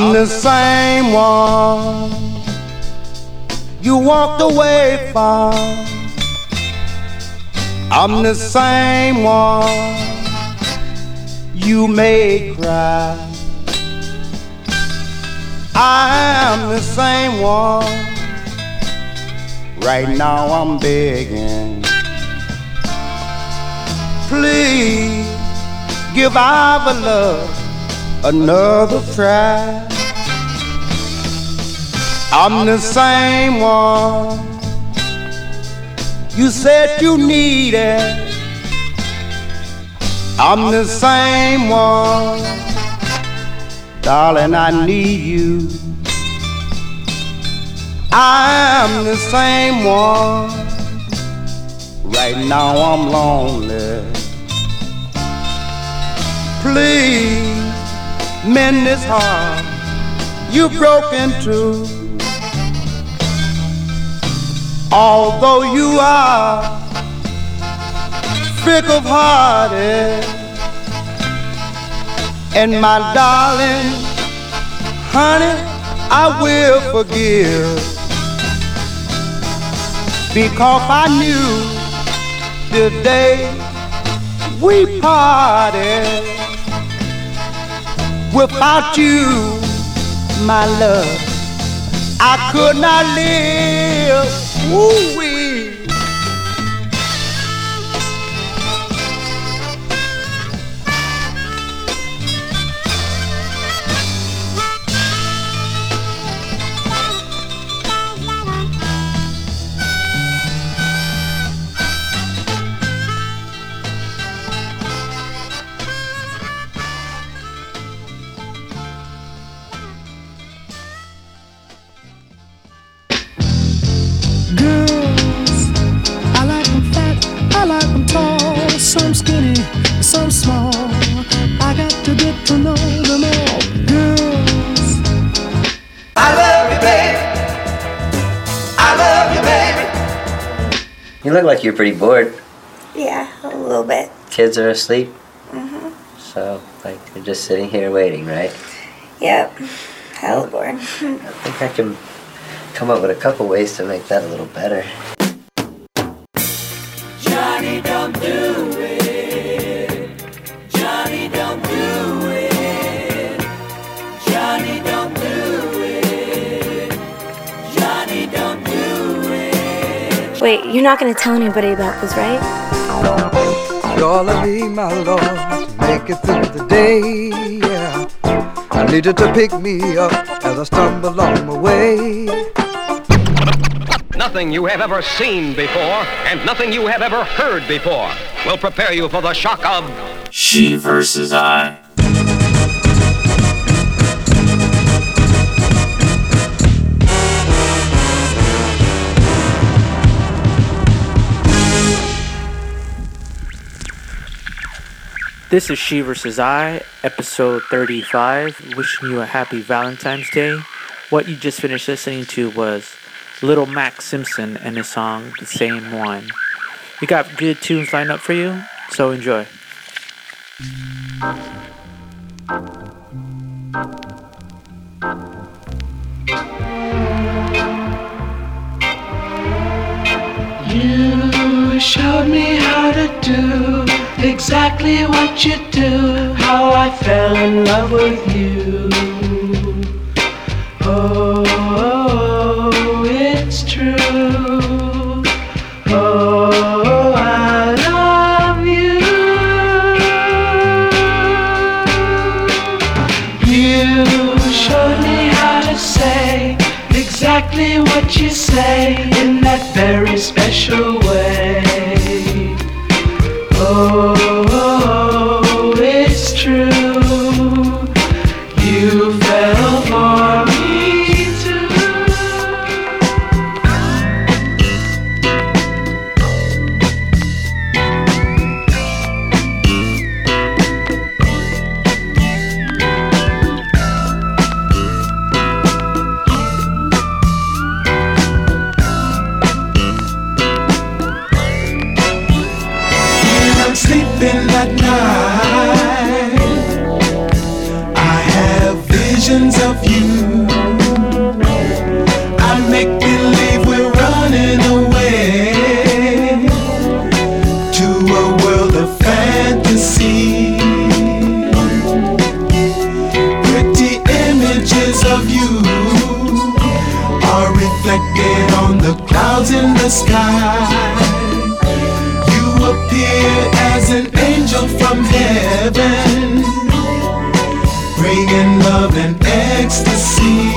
I'm the same one you walked away from. I'm the same one you made cry. I'm the same one. Right now I'm begging. Please give our love another try. I'm the same one you said you needed. I'm the same one, darling. I need you. I'm the same one. Right now I'm lonely. Please mend this heart. You broke into. Although you are fickle hearted, and my darling, honey, I will forgive. Because I knew the day we parted without you, my love, I could not live. You look like you're pretty bored. Yeah, a little bit. Kids are asleep. Mhm. So, like, you're just sitting here waiting, right? Yep. Hell bored. I think I can come up with a couple ways to make that a little better. Wait, you're not gonna tell anybody about this, right? Golly, my Lord, to make it through the day. Yeah, I needed to pick me up as I stumble on my way. Nothing you have ever seen before and nothing you have ever heard before will prepare you for the shock of She versus I. This is She vs. I, episode 35, wishing you a happy Valentine's Day. What you just finished listening to was Little Max Simpson and his song, The Same One. We got good tunes lined up for you, so enjoy. You showed me how to do exactly what you do. How I fell in love with you. Oh, it's true. Oh, I love you. You showed me how to say exactly what you say in that very special way. Oh, In that night. I have visions of you. I make believe we're running away to a world of fantasy. Pretty images of you are reflected on the clouds in the sky. You appear angel from heaven, bringing love and ecstasy.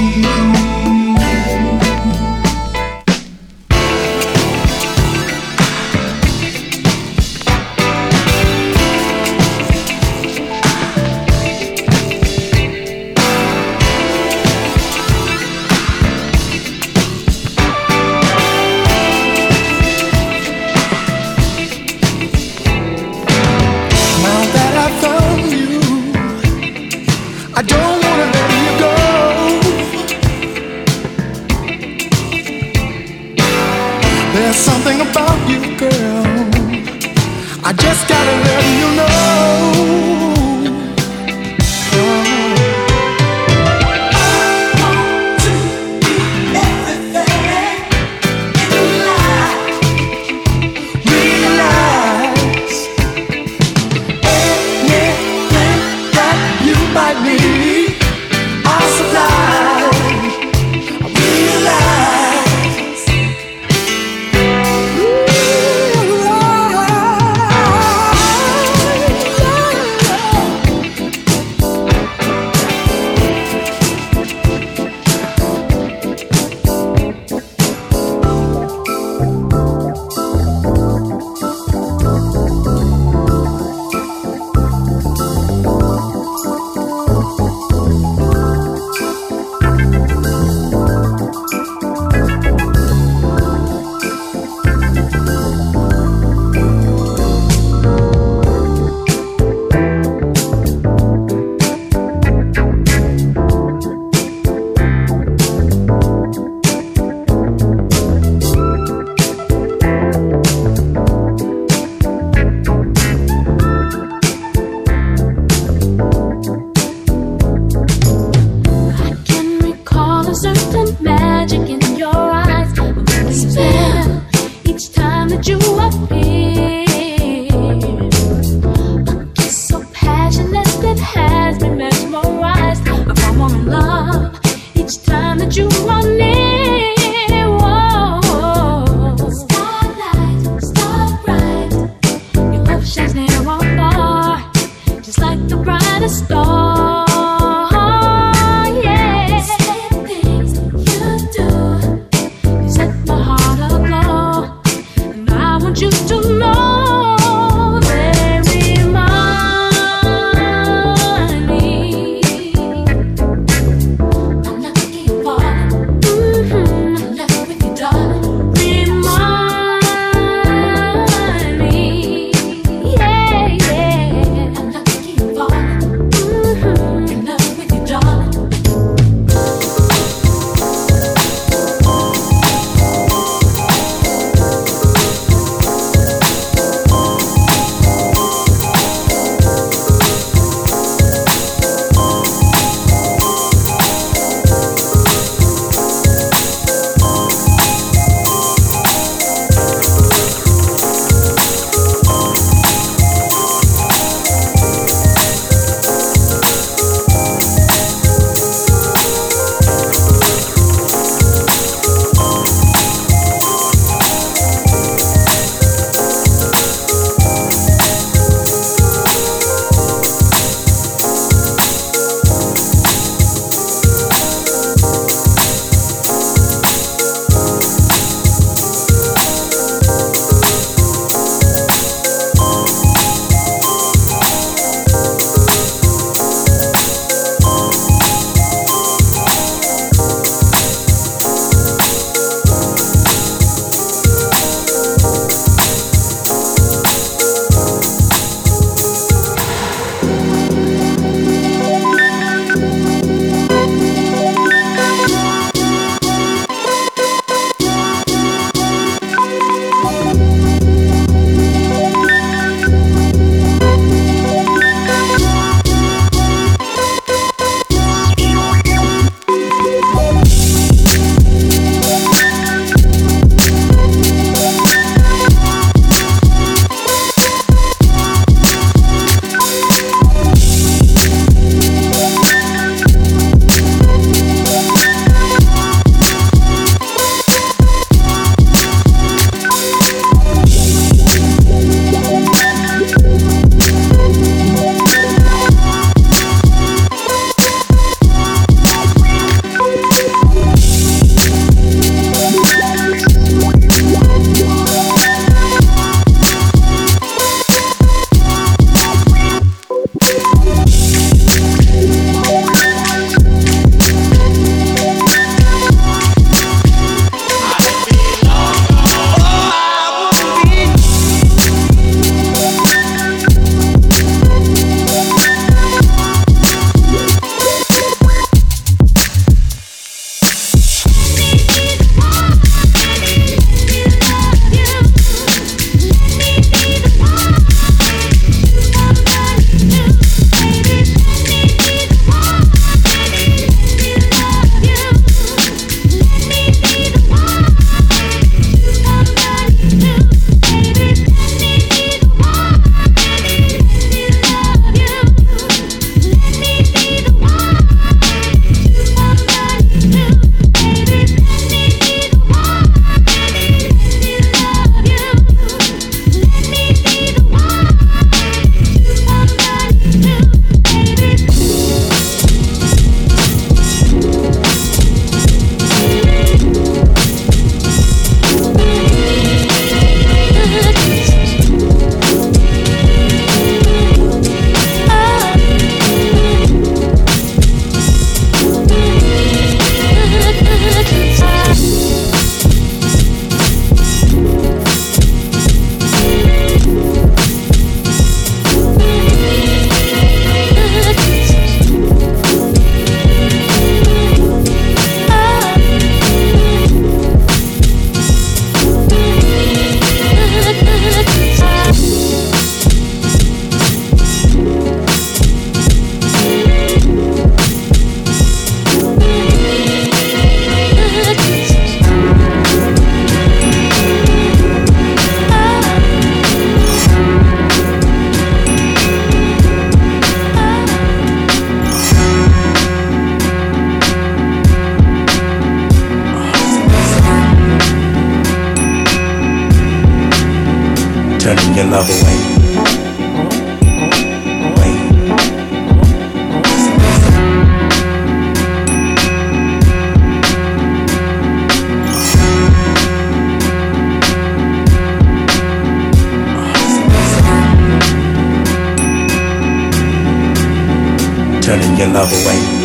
turning your love away.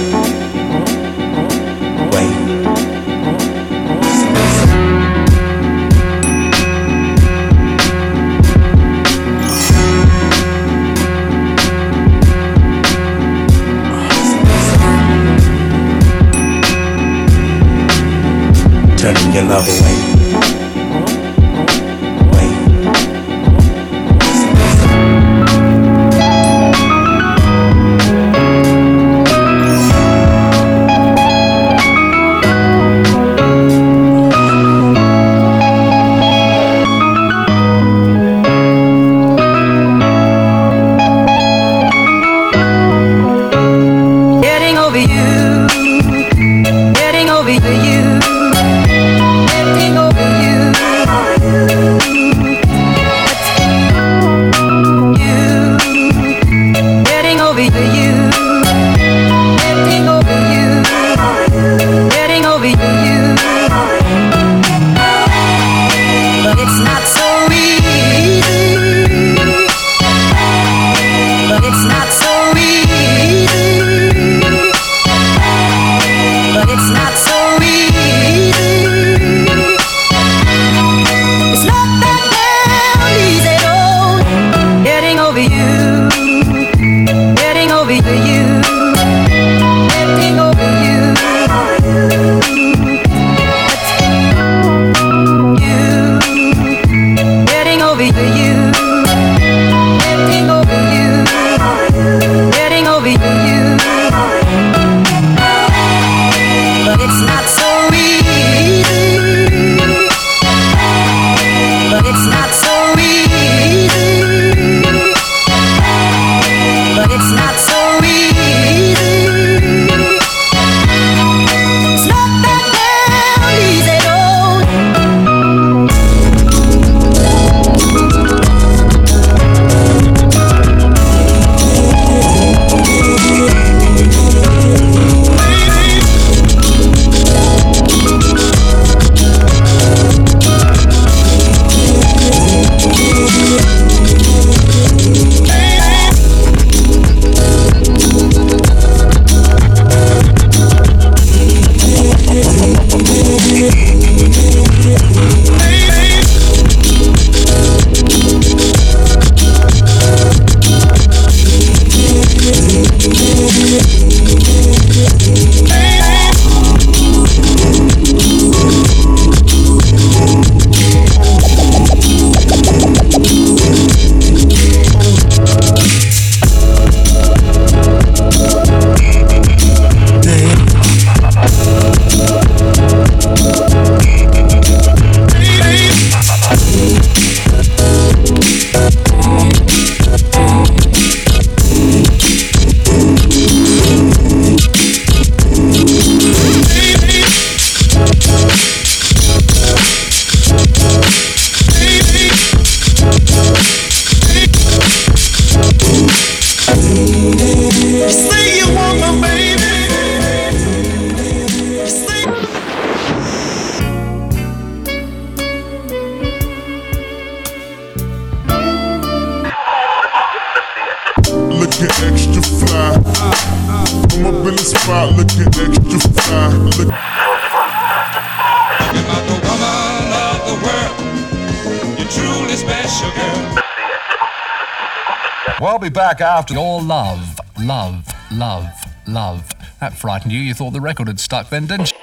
after your love, love, love, love. That frightened you. You thought the record had stuck then, didn't you?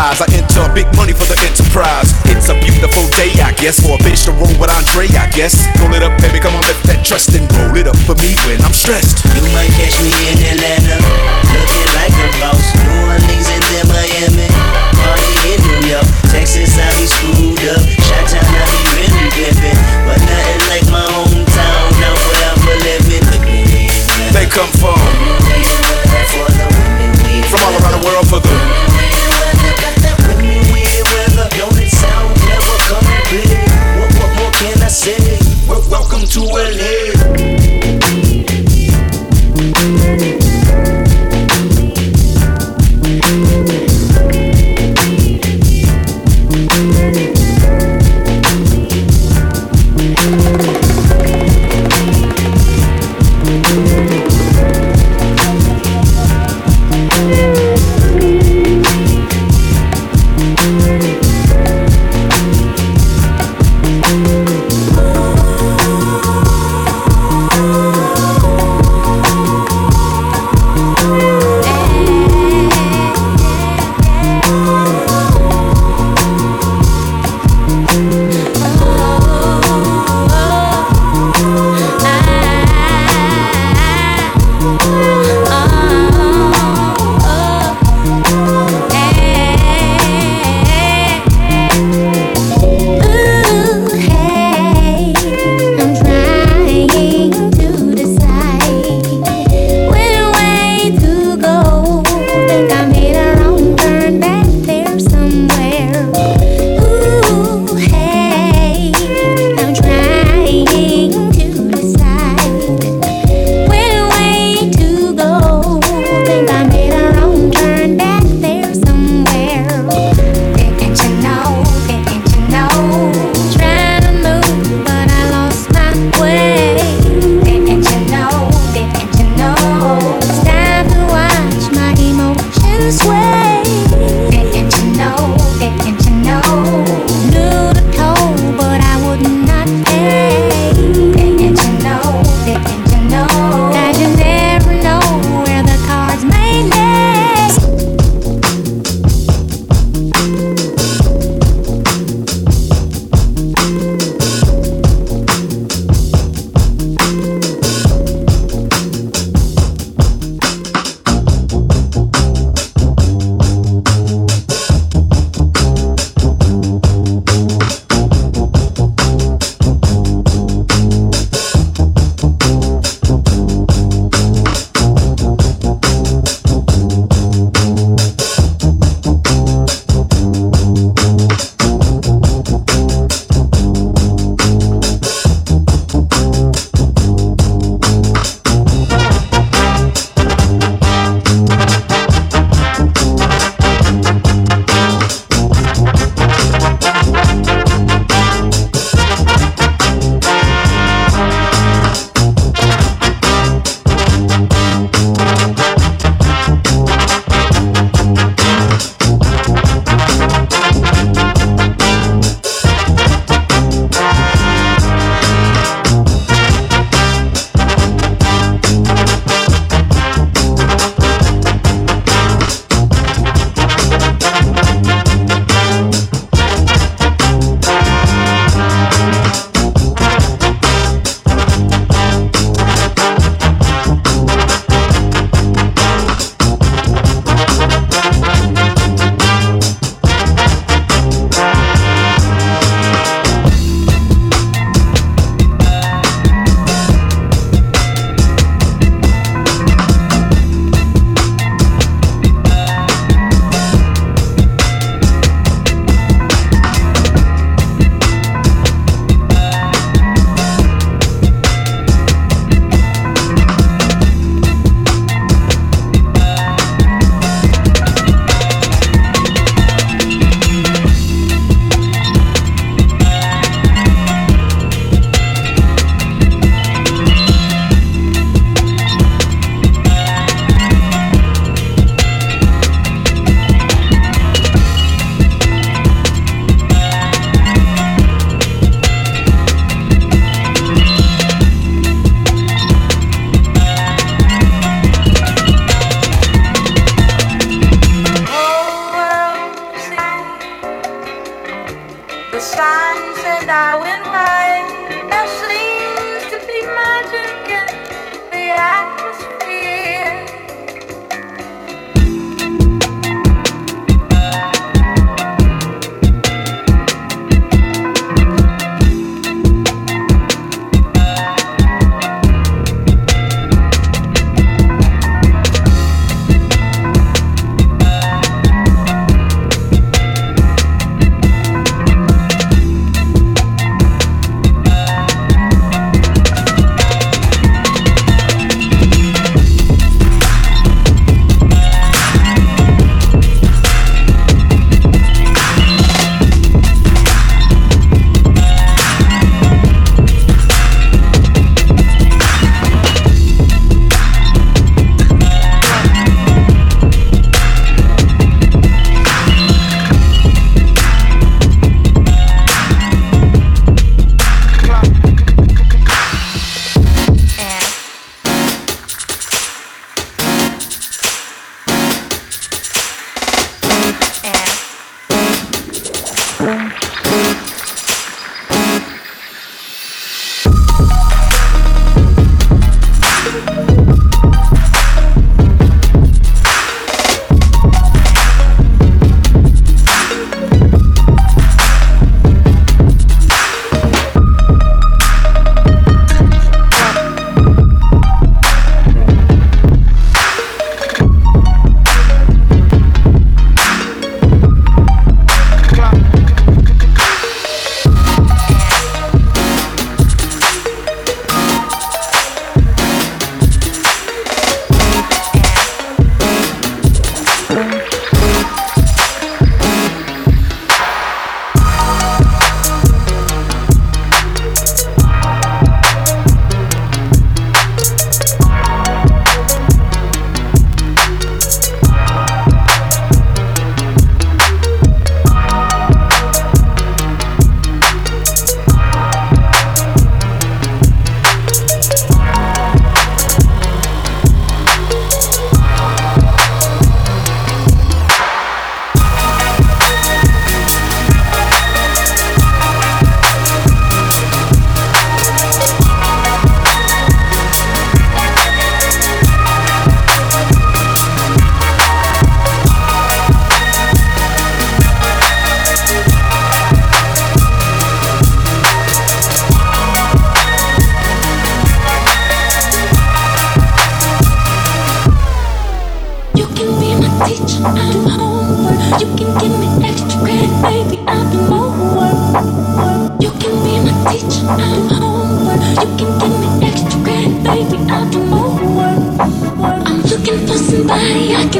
Eyes. I enter big money for the enterprise. It's a beautiful day, I guess, for a bitch to roll with Andre, I guess. Roll it up, baby, come on, lift that trust and roll it up for me when I'm stressed. You might catch me in Atlanta, looking like a boss. New Orleans and then Miami, party in New York, Texas I be screwed up, Chi-Town I be really pimpin', but nothing like my hometown. Now forever living. They come from from all around the world for the. Welcome to LA.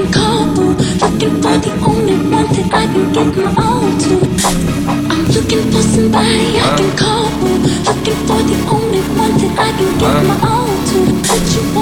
Can call. Looking for the only one that I can get my own to. I'm looking for somebody I can call. Looking for the only one that I can get my own to. What you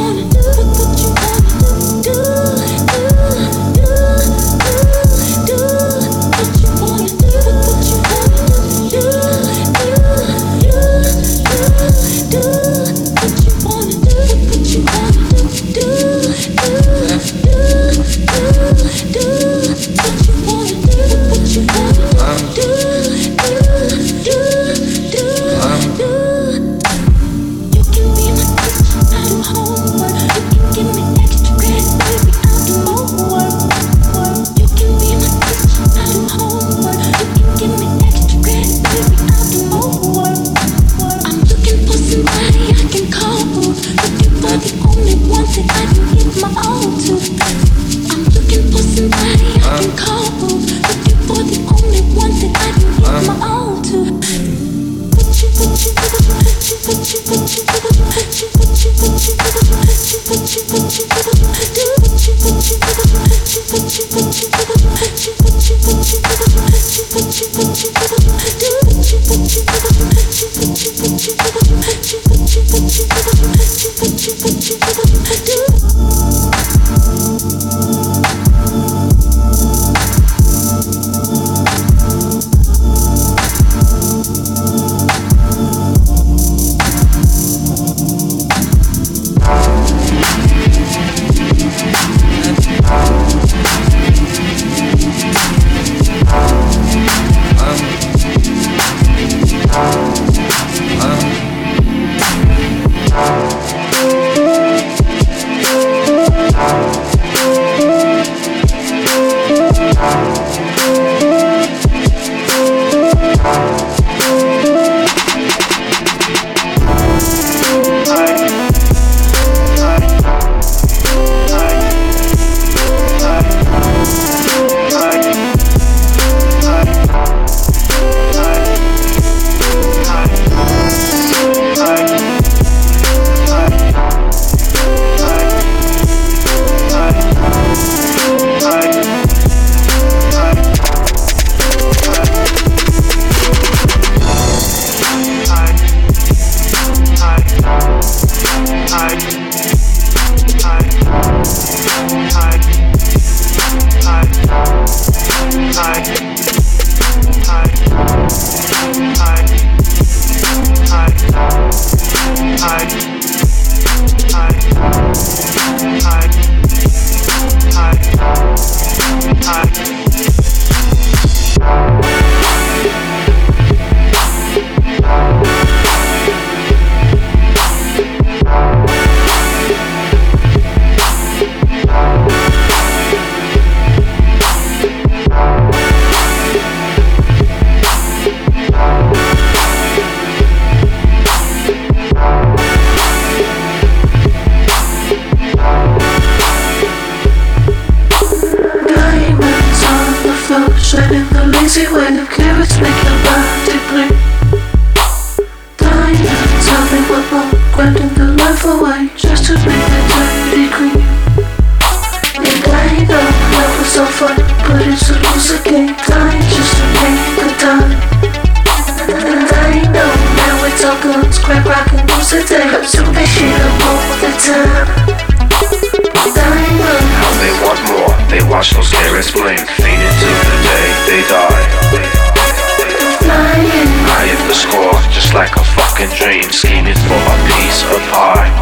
grave, skin is for a piece of pie.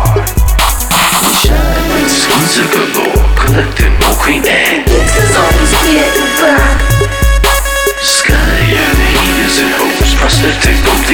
We shine with skins of galore, collecting more green air. Mixes always getting back. Sky and heat is in hopes, prosthetic, don't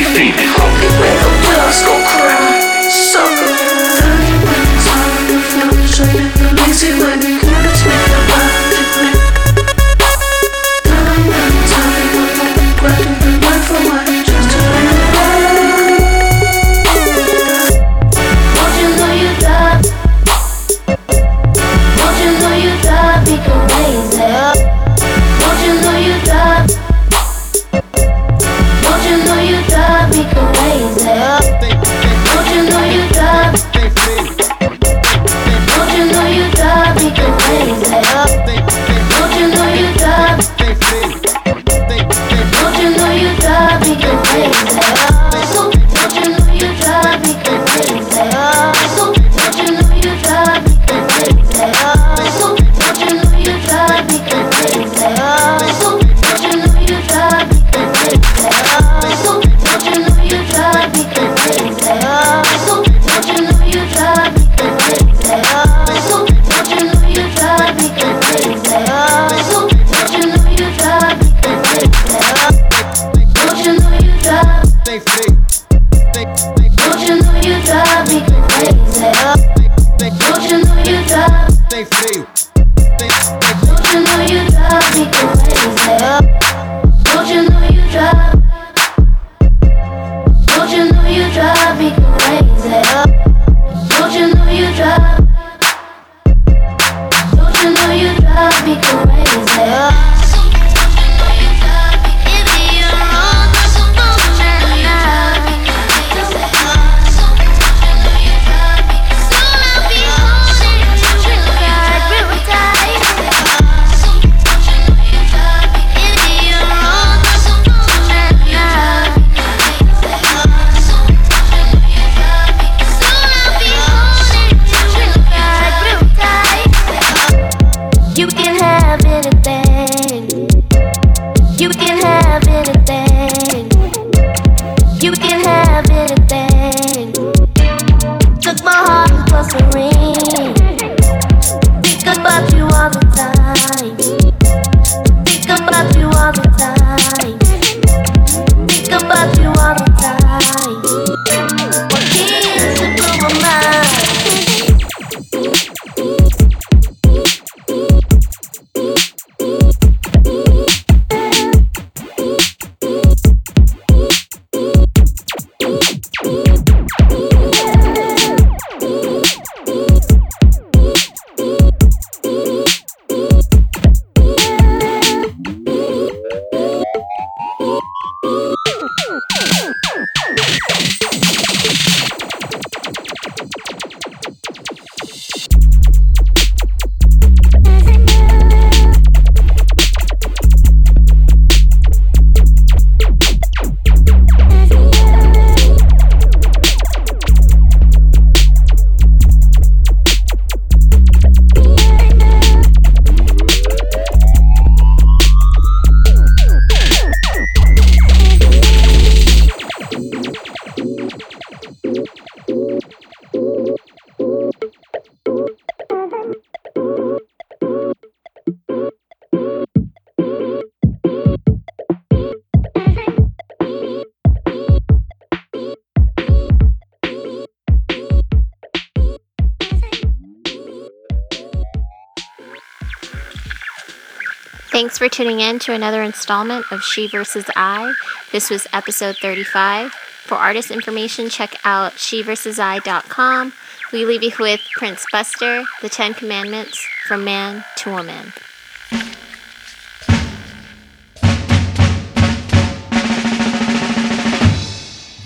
Thanks for tuning in to another installment of She vs. I. This was episode 35. For artist information, check out sheversusi.com. We leave you with Prince Buster, The Ten Commandments from Man to Woman.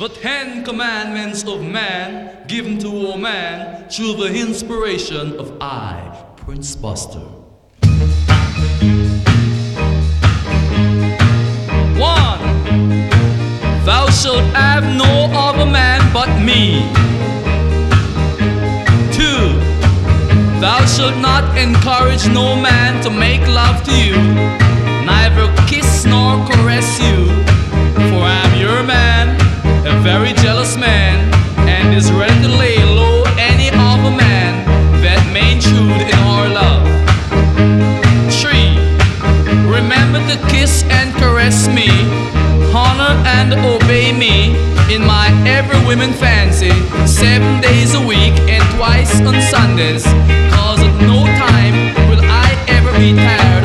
The Ten Commandments of Man given to woman through the inspiration of I, Prince Buster. Thou shalt have no other man but me. Two, thou shalt not encourage no man to make love to you, neither kiss nor caress you. For I am your man, a very jealous man, and is ready to lay low any other man. and obey me in my every woman fancy, seven days a week and twice on Sundays. Cause at no time will I ever be tired.